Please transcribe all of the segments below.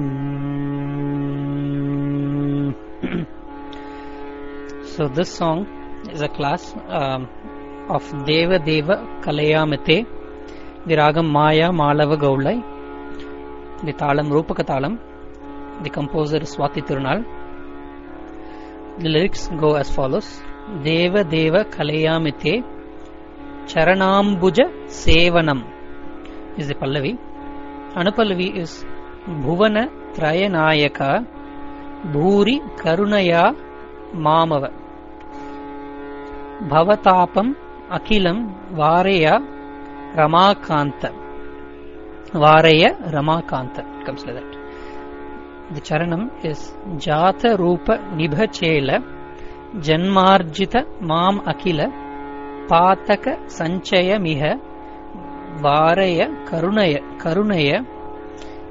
So this song is a class um, of Deva Deva Kalayamate, the ragam Maya Malava Gaulai, the talam Rupaka talam, the composer Swati Tirunal. The lyrics go as follows: Deva Deva Kalayamite, Charanambuja Sevanam is the Pallavi. Anupallavi is Bhuvana Trayanayaka Bhuri Karunaya Mamava Bhavatapam Akilam Vareya Ramakanta Vareya Ramakanta it comes like that. The charanam is Jata Rupa Nibhachela Janmarjita Mam Akila Pataka Sanchaya Miha Varaya Karunaya Karunaya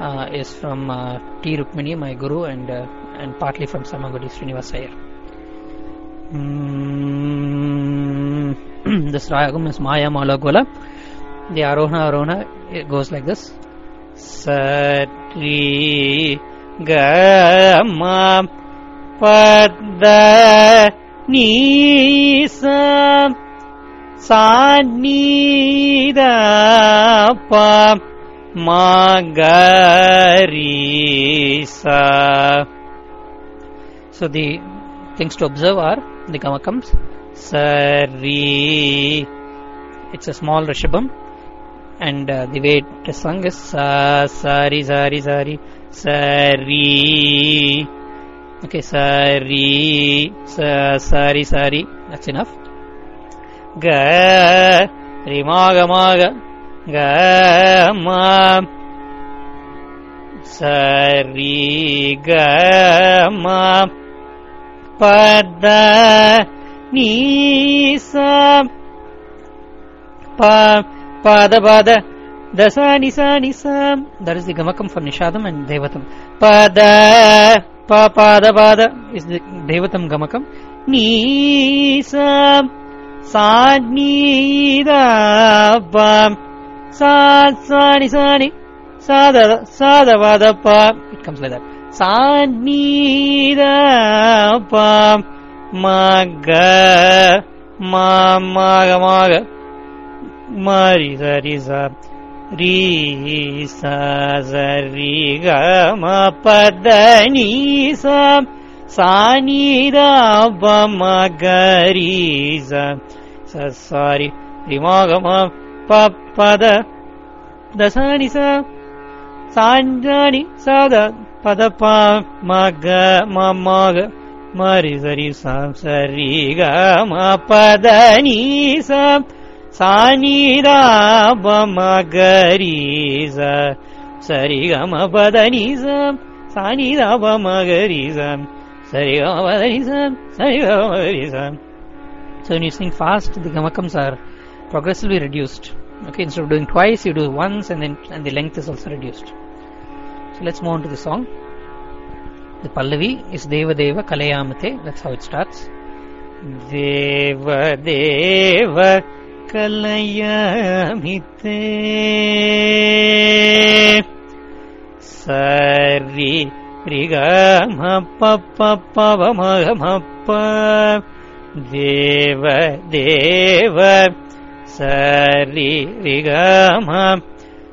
uh, is from uh, T. Rukmini, my guru, and uh, and partly from Samagudi Srinivasayar. Mm, this ragam is Maya Malagola. The Arohana Arohana it goes like this. Sati Gama Pada Nisa Sanida Pa Magarisa. So the things to observe are the gamakams. Sari. It's a small rishabam. And uh, the way it is sung is sa, sari, sari, sari, sari. Okay, sari, sa, sari, sari. That's enough. Ga, maga. Gama Sari Gama Pada Nisa Pa Pada Pada Dasa Nisa Nisa That is the Gamakam for Nishadam and Devatam Pada Pa Pada Pada is the Devatam Gamakam Nisa Sadnida Pam Sad Sani Sani Sada Sada Vada Pa it comes like that Sadnida Pa Maga Ma Maga Maga Mari Sari Sa Ri Sa Sari Ga Ma Padani Sa Sani Da Pa Magari Sa Sa பத தசானி ச சாஞ்சானி சத பதப்பா மக மமாக மரி சரி சாம் சரி க மா பத நீ சாம் சானிரா மகரி ச சரி க ம பத நீ சாம் சானிரா மகரி சாம் சரி க மதனி சாம் சரி க மகரி சாம் So when you sing fast, the gamakams are progressively reduced. Okay, instead of doing twice, you do once, and then and the length is also reduced. So let's move on to the song. The Pallavi is Deva Deva Kalayamate. That's how it starts. Deva Deva Mappa Papa Magamappa Deva Deva Sari.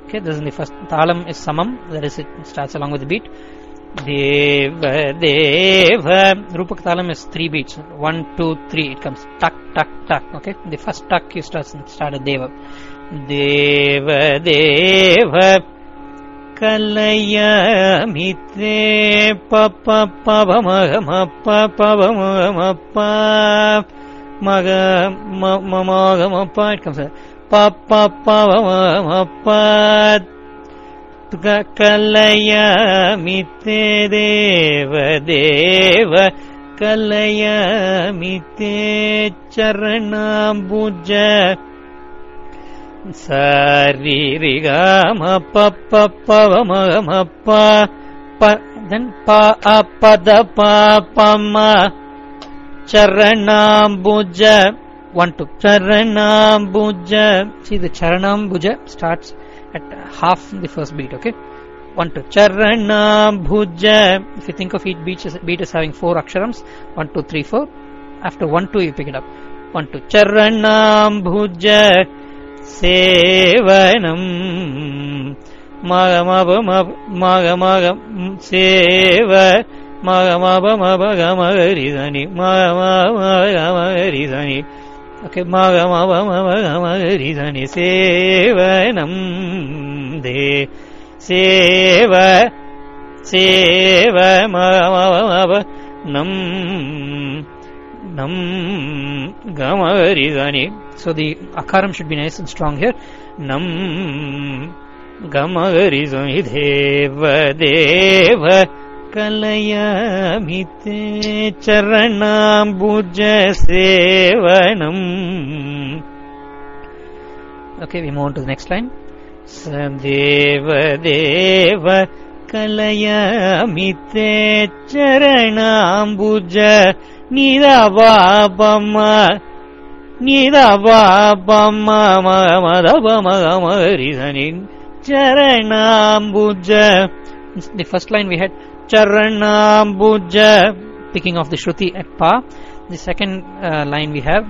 Okay, this is the first talam is samam, that is it starts along with the beat. Deva Deva. Rupak talam is three beats. One, two, three. It comes tuck, tuck, tuck. Okay, the first tuck you start start at Deva. Deva Deva. Kalayamite papa pava maga மக மமாகமப்பாட்கம் sir பப்பப்பவமப்பாத் கலையமித்தே தேவ கலையமித்தே சரணாம்புஜ சாரீரிகாமப்பவமப்ப ப பத பாப்பம்மா فور اکرم ون ٹو تھری فور آفٹر ون ٹو پیگن چرج سی وغ س மகமாபமபகமகரிசனி மகமாபமகமகரிசனி okay மகமாபமபகமகரிசனி சேவனம் தே சேவ சேவ மகமாபமப நம் நம் கமகரிசனி so the akaram should be nice and strong here நம் கமகரிசனி தேவ தேவ கலையமித்து சரணாம்புஜ சேவனம் Okay, we move on to the next line. சதேவதேவ கலையமித்தே சரணாம்புஜ நிதவாபம நிதவாபமதபமகமரிதனின் சரணாம்புஜ The first line we had Charanambuja, picking off the Shruti at Pa. The second uh, line we have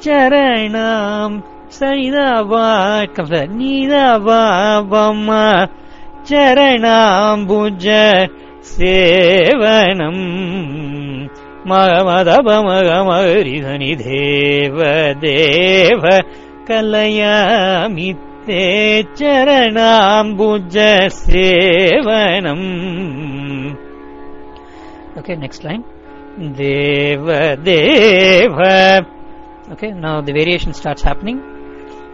Charanam Saidava. It comes there. Nidava Vama Charanambuja Sevanam Magamadabamagamadhani Deva Deva Kalayamit ते चरणाम्बुज सेवनम् okay next line. Deva deva. Okay now the variation starts happening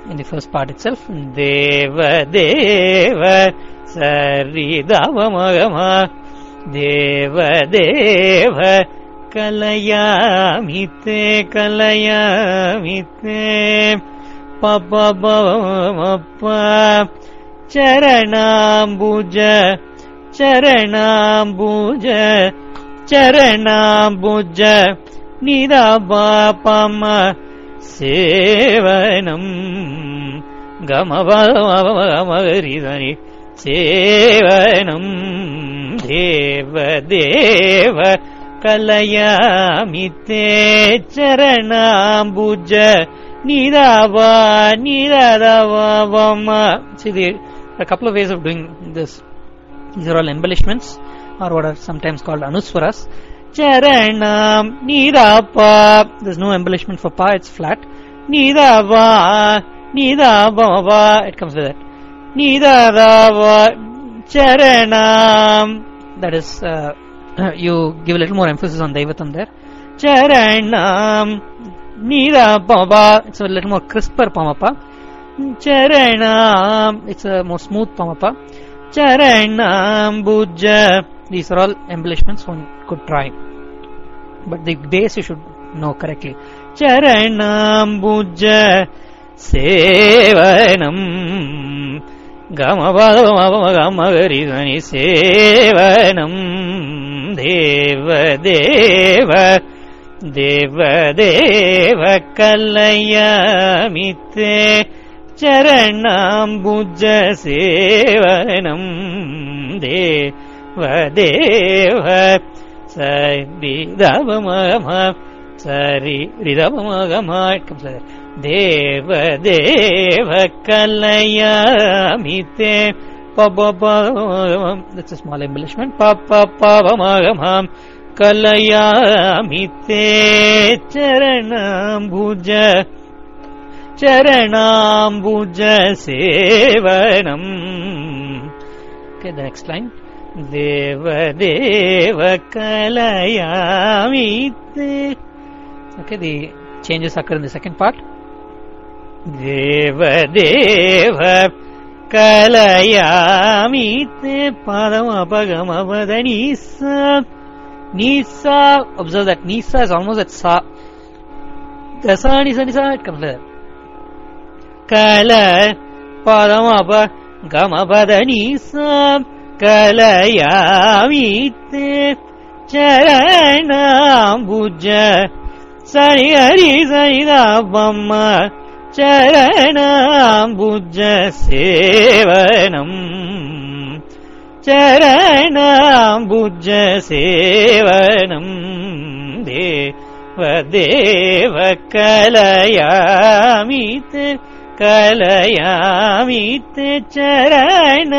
in the first part itself. Deva deva saridavamagama. Deva deva Kalayamite Kalayamite. पपबमप चरणाम्बुज चरणाम्बुज சரணாம்புஜ நிதாபாபம சேவனம் கமபமரிதனி சேவனம் தேவ தேவ கலயாமித்தே சரணாம்புஜ Nidava, Nidava, See, there are a couple of ways of doing this. These are all embellishments, or what are sometimes called anuswaras. Charanam, Nidapa. There's no embellishment for pa, it's flat. Nidava, Nidava, it comes with it. Nidava, Charanam. That is, uh, you give a little more emphasis on Daivatam there. Charanam, Nida Pamapa, it's a little more crisper Pamapa. Charanam, it's a more smooth Pamapa. Charanambuja. These are all embellishments one could try. But the base you should know correctly. Charanambuja Sevanam கமபதமகமகரிதனி சேவனம் தேவ தேவ தேவ தேவ கல்லையாமித்தே சரணாம்புஜ சேவனம் தேவதேவ சரிதவமகமா சரி ரிதவமகமாக்கம் sir தேவதேவ கலையாமித்தே பபபாவம் தட்ஸ் ஸ்மால் எம்பிலிஷ்மெண்ட் பபபாவமகமாம் கலையாமித்தே சரணாம்புஜ சரணாம்புஜ சேவனம் Okay, the next line. தேவதேவ கலயாமித்து Okay, the changes occur in the second part. தேவதேவ கலயாமித்து பாதம் அபகம் அவத நீசா நீசா observe that நீசா is almost at sa. Dasa, Nisa, Nisa, it comes there. கல பரமப கமபதனீசாம் கலயாமீத்தே சரணாம்புஜ சரி ஹரி சரிதா பம்ம சரணாம்புஜ சேவனம் சரணாம்புஜ சேவனம் தேவ தேவ கலயாமித்தே കലയാമിത്തെ ചരണാംബുജ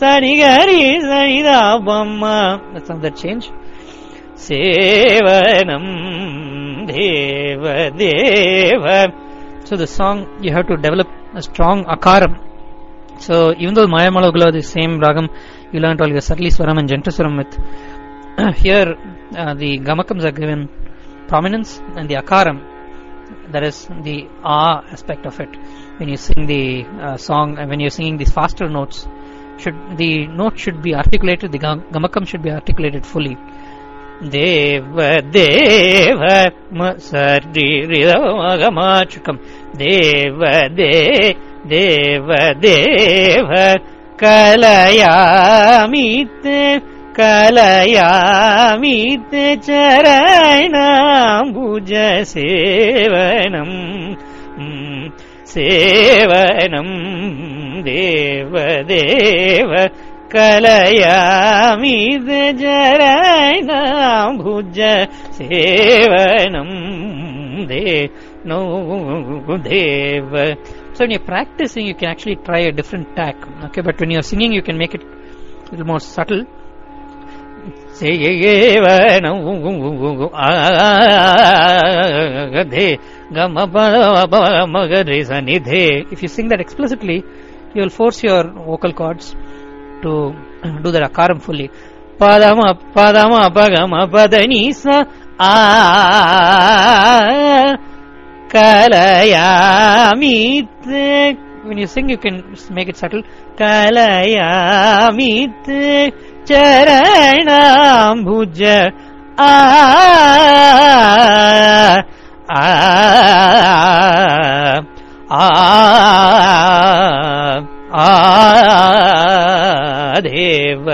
സനികരി സനിതാപമ്മ ദ ചേഞ്ച് സേവനം ദേവദേവ So the song you have to develop a strong akaram. So even though Mayamala is the same ragam, you learnt all your Sarli Swaram and Jantaswaram with. Here uh, the Gamakams are given prominence and the akaram that is the ah aspect of it. When you sing the uh, song and when you're singing these faster notes should the note should be articulated the gamakam should be articulated fully. Deva దేవ దేవ సరిగమాచుకం దేవ దే Deva దేవ కలయామి கலயாமித் சரணாம்புஜ சேவனம் சேவனம் தேவதேவ தேவ கலயாமித் ஜரணாம்புஜ சேவனம் தே no தேவ so when you're practicing you can actually try a different tack okay but when you're singing you can make it a little more subtle சேவனம் ஆகதே கம மகரே சனிதே if you sing that explicitly you will force your vocal cords to do that akaram fully padama padama pagama padanisa a kalayamit when you sing you can make it subtle kalayamit ചരണുജ ആ ആദേവ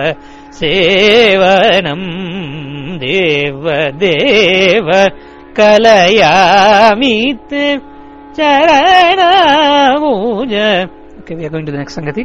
സേവനം ദേവദേവ കലയാമീത് ചരണൂജ് okay we are going next sangati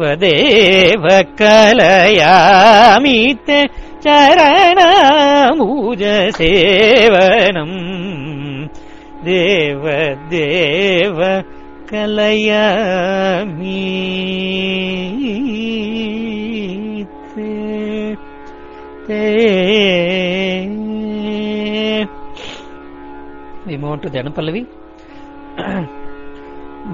വദേവകലയാമിത്ത ചരണമൂജസേവനം. ദേവദേവ തേ വിമോട്ട് ധനപ്പല്ലവി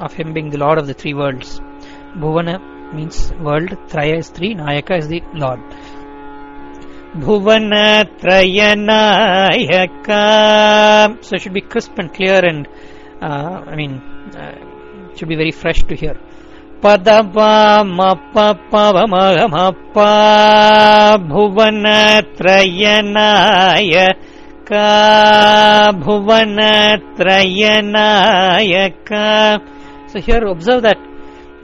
of him being the Lord of the three worlds. Bhuvana means world, Traya is three, Nayaka is the Lord. Bhuvana Trayanayaka. So it should be crisp and clear and, uh, I mean, uh, should be very fresh to hear. Mappa bhuvana trayanayaka bhuvana trayanayaka. So here observe that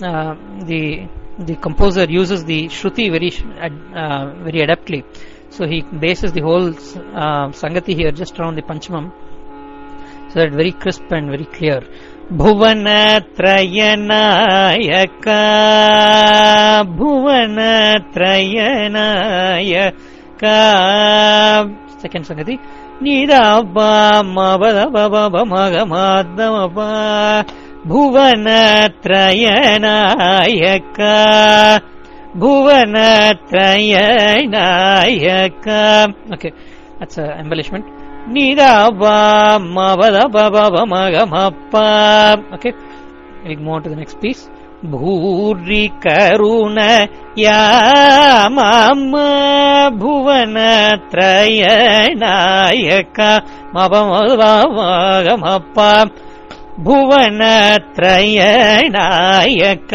uh, the the composer uses the Shruti very uh, very adeptly. So he bases the whole uh, Sangati here just around the Panchamam. So that very crisp and very clear. भुवनत्रयनायका भुवनत्रयनायका second सङ्गति निराबामवदवमगमाद्मपा भुवनत्रयनायक भुवनत्रयनायक okay that's an embellishment निदावामवदभवमगमप्प okay we go on to the next piece भूरि करुण यामाम भुवनत्रयनायक मपमगमप्प புவனத்ரயநாயக்க.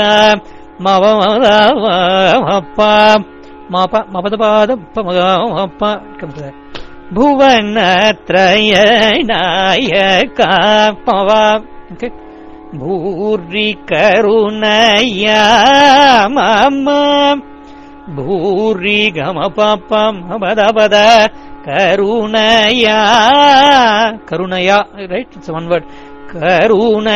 மவமதாவப்பா மப மபதபாதப்பா புவனத்ரயநாயக்க. மவா பூர்வி கருணயாமம் பூர்வி கமபப்பம் மபதபத கருணயா. கருணயா ரைட் இட்ஸ் ஒன் வேர்ட் کرم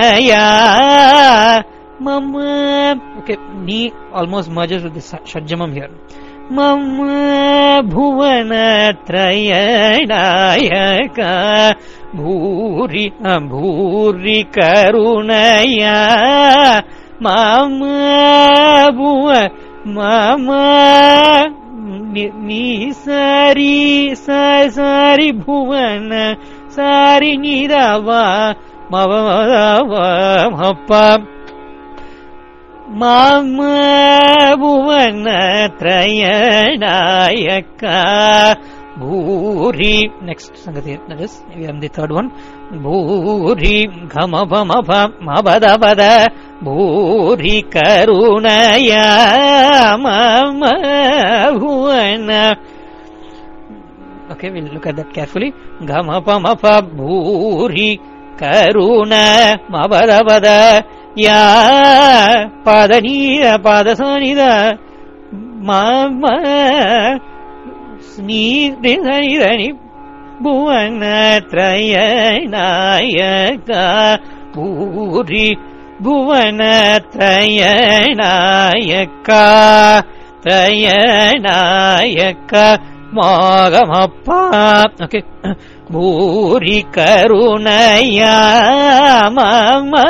آلموسٹ مجھے مم بھو تر نام بو مم ساری س ساری بھون ساری نیو மவமப்பா மாமபுவனத்ரயணாயக்கா puri. Next sangati that is the third one puri கமபமப மபதபத. பூரி கருணயாமபுவன Okay, we'll look at that carefully. Gamapamapa Bhuri கருண மபதபத. யா பாதநீர பாதசோனித மம ஸ்நீரிதனிதனி புவனத்ரய நாயகா பூரி புவனத்ரய நாயக்கா त्रयणायक मागमप्पा ओके பூரி கருணையாம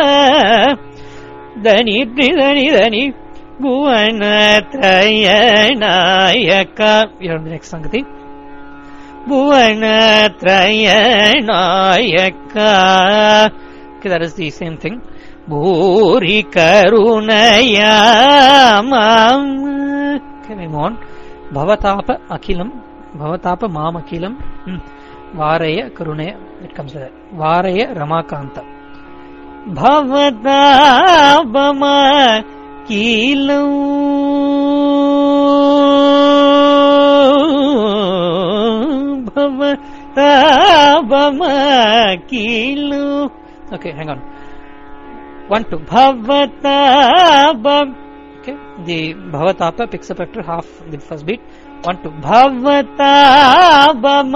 தனி தனி தனி புவனத்ரயநாயக நெக்ஸ்ட் சங்கதி. புவனத்ரயநாயக that is the same thing. பூரி கருணையாமம். கமிங் ஆன் பவதாப அகிலம். பவதாப மாமகிலம். ம். وار کمس وارے رمکانت پکس پٹر ہافٹ بیٹ ون ٹوتا بم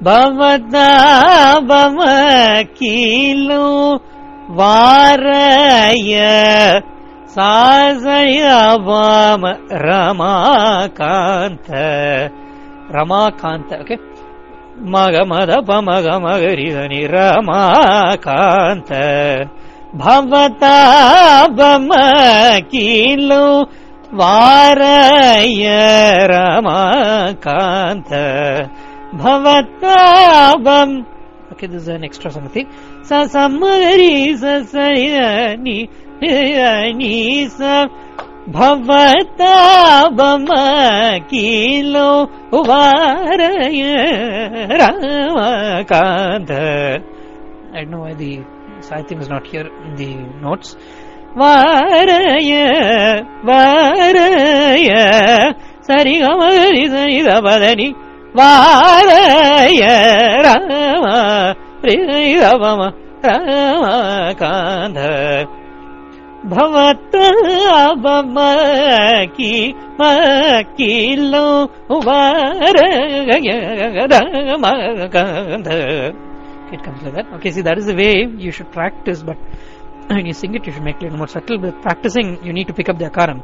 பவதாபம கீலு வாரய சாசயாவாம ரமாகாந்த ரமாகாந்த ஓகே மகமத பமக மகரிதனி ரமாகாந்த பவதாபம கீலு வாரய ரமாகாந்த bhavatabam. Okay, this is an extra something. Sa samari sa sarani ni sa भवतावमकिलो वारय Ramakanta I don't know why the Sahityam is not here in the notes. Varaya, Varaya, Sari Gamari, Varaya, Rama, Rama, Rama, Kandha. भवताबमकी मकीलो वारय Ramakant it comes like that. Okay, see, that is the way you should practice, but when you sing it, you should make it more subtle. But practicing, you need to pick up the akaram.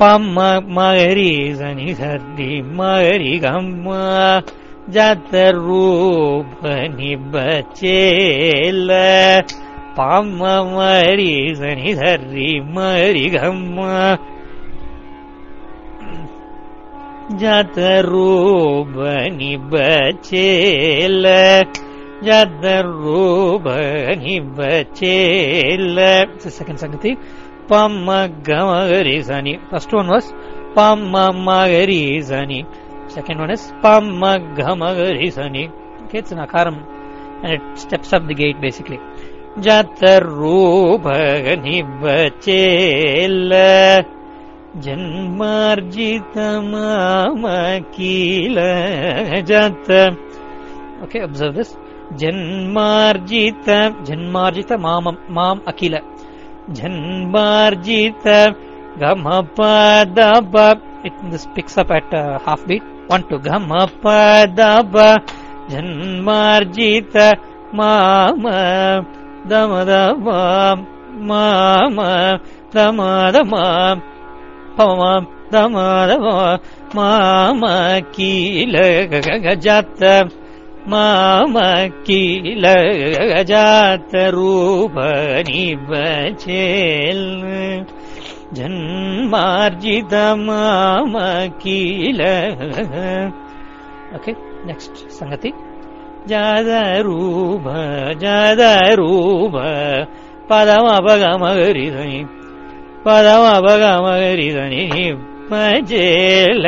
பம்ம மகரீசனிகர்தி மகரிகம்மா ஜத்தரூப நிபச்சேல பம்ம மகரீசனிகர்தி மகரிகம்மா ஜதரூப நிபச்சேல ஜதரூப நிபச்சேல second சங்கத்தி پم گسٹ ونس می سنی سیكنڈ ونس پم گنی گیٹ جنجیت جنجیت Janmarjita, gamapadaba. It, this picks up at uh, half beat. One, two, gamapadaba. Janmarjita, mama, damadama, mama, damadama. pamam damadava mama kila gajata mama kila gajata rupani bachel janmarjita mama kila okay next sangati jadaruba jadaruba padama pagamagari பதம பகமகரிதனி பஜேல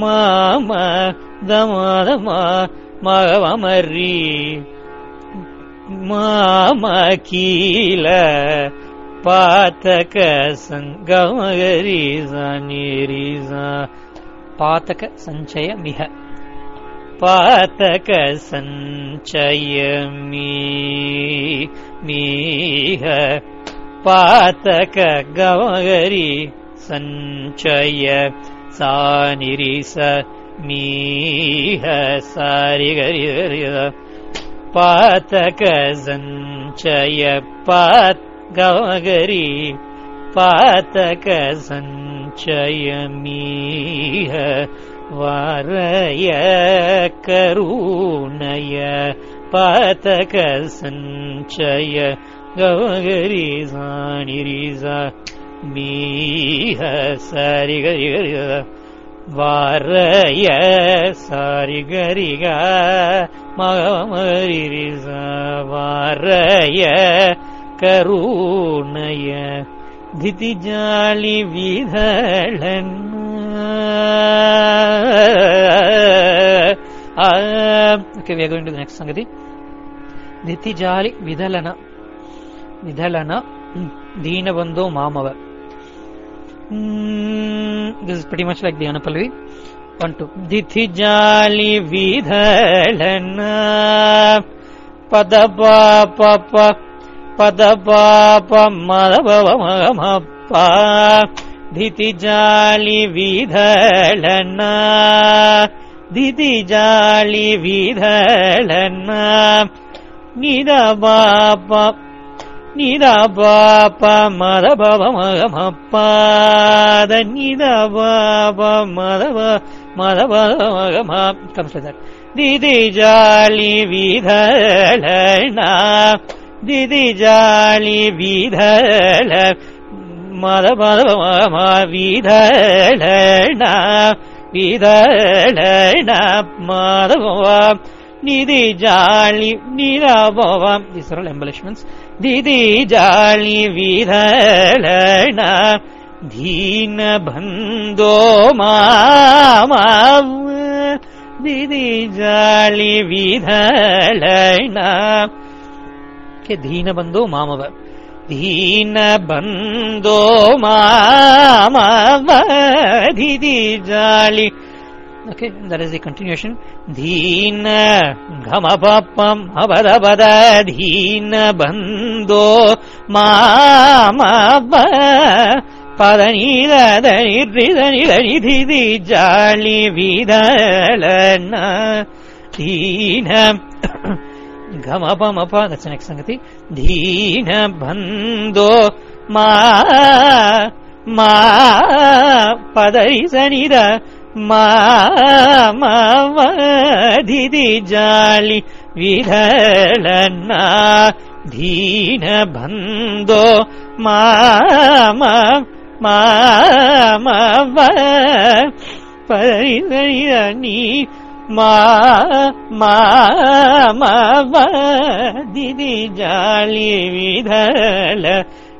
மாம தமதமா மகவமரி மாமகீல பாத்தக சங்கமகரிசா நீரிசா பாத்தக சஞ்சய மிக பாத்தக சஞ்சயமீ மீக பாத்தக கவகரி सनिरिस मीह सारि पातकसञ्चय पात् सञ्चय पौघरि मीह वारय करुय पातकसञ्चय सञ्चय गौघरि பாத்தக சஞ்சய கவகரி சானிரிசா மீக சரி கரி கரி வாரைய sorry கரிக மகமரிச வாரைய கருணைய திதி jolly விதளன் okay we are going to the next sangati Diti jolly ವಿಧಲನ ವಿಧಲನ Deen ಬಂಧೋ ಮಾಮವ this is pretty much like the Anapalvi. One, two. Diti ಜಾಲಿ ವಿಧಲನ ಪದ ಪಾಪ ಪದ ಪಾಪ ಮದ ಭವ ಮಗಮಪ್ಪ ಧಿತಿ ಜಾಲಿ ವಿಧಲನ ದಿತಿ ಜಾಲಿ ವಿಧಲನ ನಿದ ಬಾಪ நிதபாப மதபவ மகமப்பாத நிதபாப மதப மதப மகமா கம்ஸ்லர் திதி ஜாலி விதலனா திதி ஜாலி விதல மத மதப விதலனா விதலனா மாதவா நிதி jolly நிரபவம் இஸ்ரல் எம்பலிஷ்மெண்ட்ஸ் Nidhi ಜಾಳಿ ನಿರಭವ these are all embellishments DD ಜಾಳಿ ವಿಧಲಣ ದೀನ ಬಂದೋ ಮಾಮ DD ಜಾಳಿ ವಿಧಲಣ K Deen ಬಂದೋ ಮಾಮವ Deen ಬಂದೋ ಮಾಮವ DD ಜಾಳಿ Okay, that is the continuation. ಧೀನ ಘಮಪಪ್ಪಂ ಅಬದಬದ ಧೀನ ಬಂದೋ ಮಾಮ ಪದನೀರದನಿಧಿ ಜಾಳಿ ವಿದಳನ ಧೀನ ಘಮಪಮಪ ದಟ್ಸ್ ನೆಕ್ಸ್ಟ್ ಸಂಗತಿ ಧೀನ ಬಂದೋ ಮಾ ಮಾ ಪದರಿ ಸನಿದ ಮಾಮದಿದಿ ಜಾಲಿ ವಿಧಲನ್ನ ದೀನ ಬಂದೋ ಮಾಮ ಮಾಮವ ಪರಿಸರಿಯ ನೀ ಮಾ ಮಾಮವ ದಿದಿ ಜಾಲಿ ವಿಧಲ ನಾ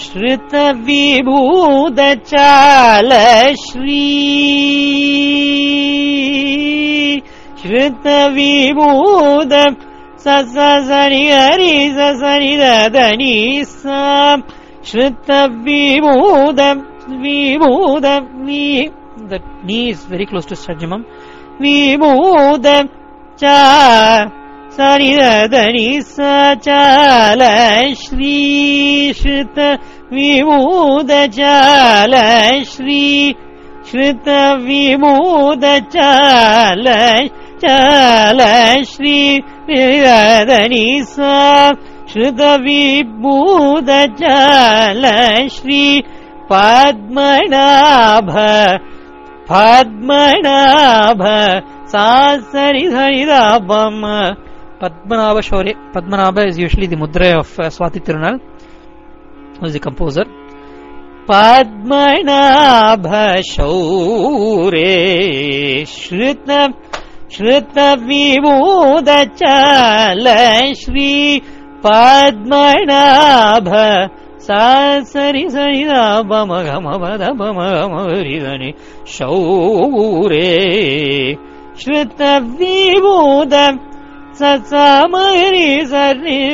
श्रुतविभूत चाल श्री श्रुतविभूत सस हरि स सनि दधनी सा श्रुत विभूद विभूद मी दी इस् वेरि क्लोस् टु सज्जमम् विभूद च हृदनी स चाल श्री श्रुत विमोदचाल श्री श्रुत विमोद चाल श्री विरदनि सा श्रुत विभूद श्री पद्मनाभ पद्मनाभ सा सरि Padmanabha Shaurya. Padmanabha is usually the mudra of uh, Swati Tirunal, who is the composer. Padmanabha शौरे श्रुत श्रुत विभूद चाल श्री पद्मनाभ सा सरि सरि बम गम पद बम गम हरिधनि शौरे श्रुत سمری سرنی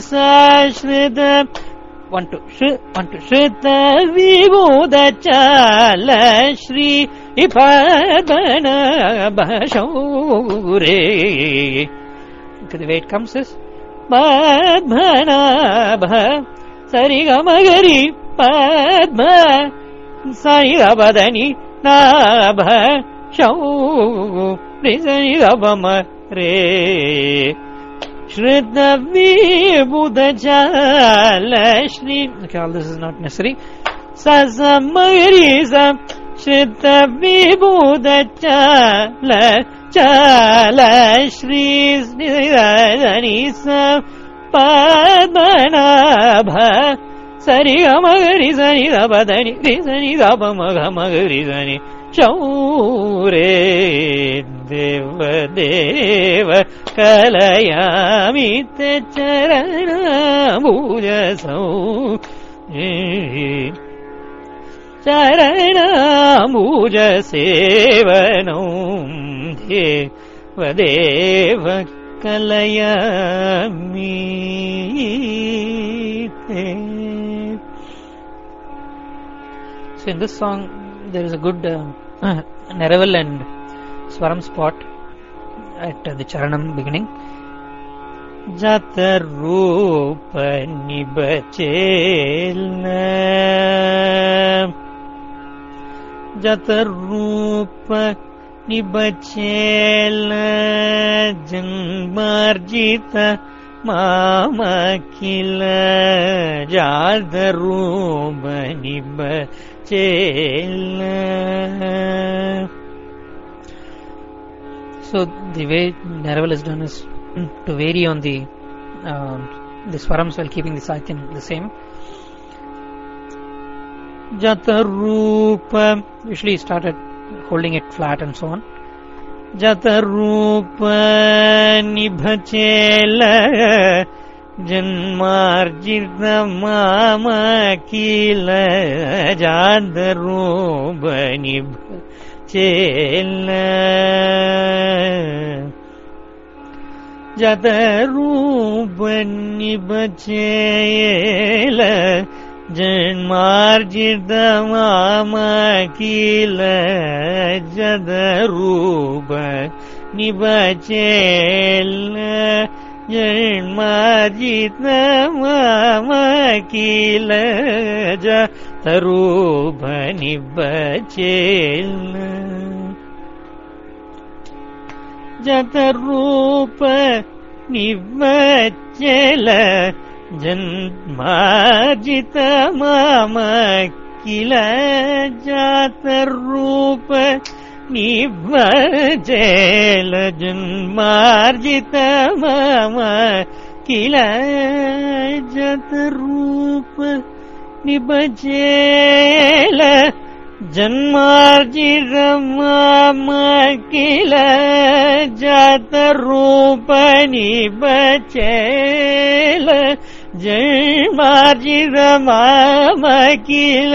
سنٹو شو دچری پدنا بہ شو ری دمس پدم نری گری پدم سری گدنی ن شو is padmanabha sarigamagari padma sarigabadani nabha Shauri गम रे श्रुतविबुधचाल Shri Okay, all this is not necessary. ससमगरीस श्रुतविबुधचाल चाल श्री निस पद्मनाभ सरि गमगरि सनि गपदनि सनि गप मग मगरि ಚೌರೇ ದೇವ ದೇವ ಕಲಯಾಮಿತ ಚರಣ ಭೂಜಸೌ ചരണാമൂജ സേവനവും ദേവദേവ കലയാമീ So in this song, there is a good uh, Neraval and Swaram spot at uh, the Charanam beginning. Jatarupa nibachelna Jatarupa nibachelna Janmarjita So the way Naraval is done is to vary on the um, the swarams while keeping the saitin the same. Jatarupa usually started holding it flat and so on. Jatarupa nibhachela जन्मार्जित माम किल जादरूप निभ चेल जतरूप निबचेल जन्मार्जित माम किल जदरूप निबचेल मम किल जतरूप निबचेल जतरूप निबचेल जन्माजित मम किल जातरूप निबचेल जन्मार्जित मम किल जतरूप निबचेल जन्मार्जित मम किल जातरूप निबचेल जन्मार्जित मम किल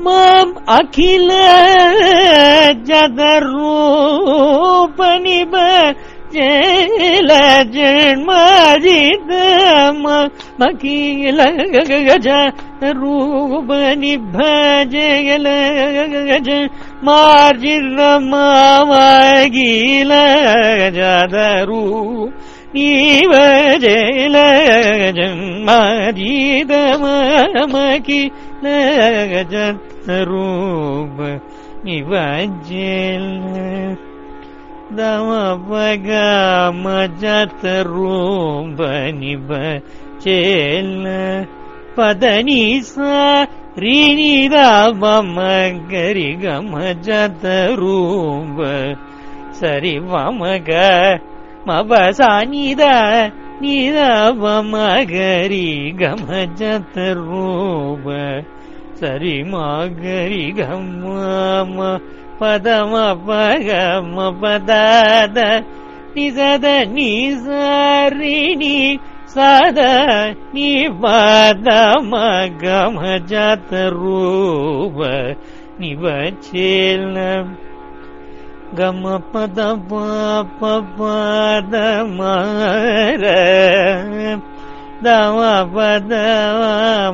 माम् अखिल जगरूपनि jail जन्मजिदमखिल अखलनि अकीली भजल मार्जिदूजलि जगतरूप निभजेल दम बग मजत रूप निभ चेल पदनी सा रीनिदा बम गरि गमजत रूप सरि मम ग मब सानिदा நீரவமகரி கமஜத ரூப சரி மாகரி கம்மாம பதம பகம பதாத நிசத நீசாரிணி சத நீ பதம கமஜத ரூப நிவச்சேலம் கம பத பாத பத மர பத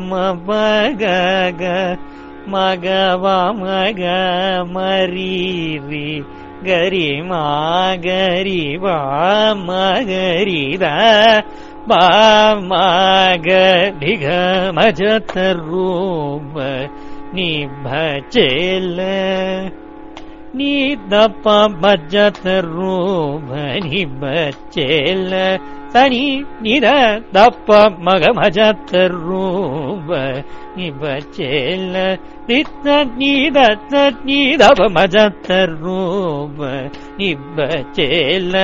ம பக மக மக மரீரி கரி மாகரி வா மகரித பாமகடிக மஜத்தரூப நிபச்சேல நீ தப்ப மஜத்தரூப நிபச்சேல சனி நித தப்ப மக மஜத்தரூப நிபச்சேல நித்த நீத நீதப மஜத்தரூப நிபச்சேல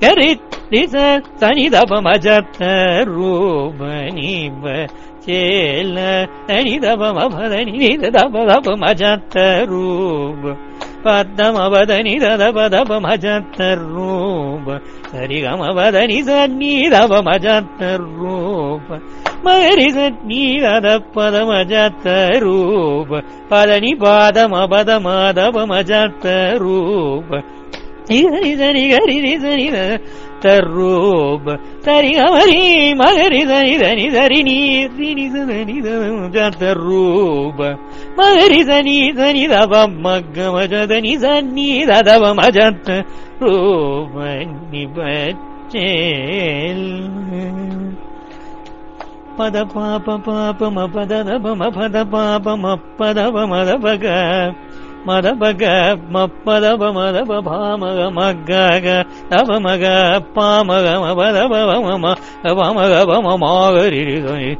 கரித் நிச சனிதப மஜத்த ரூப நிப சேல சனிதப மபதனி நித தப தப மஜத்த ரூப பத்தமபதனி தப தப மஜத்த ரூப சரிகமபதனி சன்னீதப மஜத்த ரூப மகரி சன்னீத பத மஜத்த ரூப பதனி பாதமபத மாதப மஜத்த ரூப சரி சரி கரி சரி தரூப சரி அமரி மகரி சரி தனி சரி நீ சனி தரூப மகரி சனி சனி தவ மக்க மஜதனி சன்னி தவ மஜத் ரூப நிபச்சேல். பத பாப பாப ம பத தப ம பத பாப பாமக மக்க தப பாமக மபதப மம பமக பமமாகரிரிதனி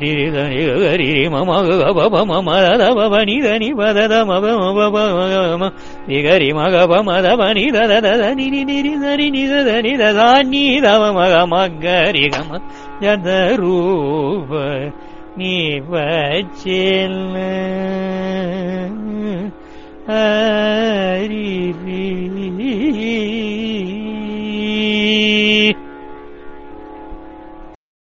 ரிரிதனி கரி மமக பப மமதப நிதனி பதத மப மப மக நிகரி மக பமதப நிதத நிரி நிரி சரி நிதத நிதத நீதவ மக மகரி கம ஜதரூப நீ வச்சில்ல العارفين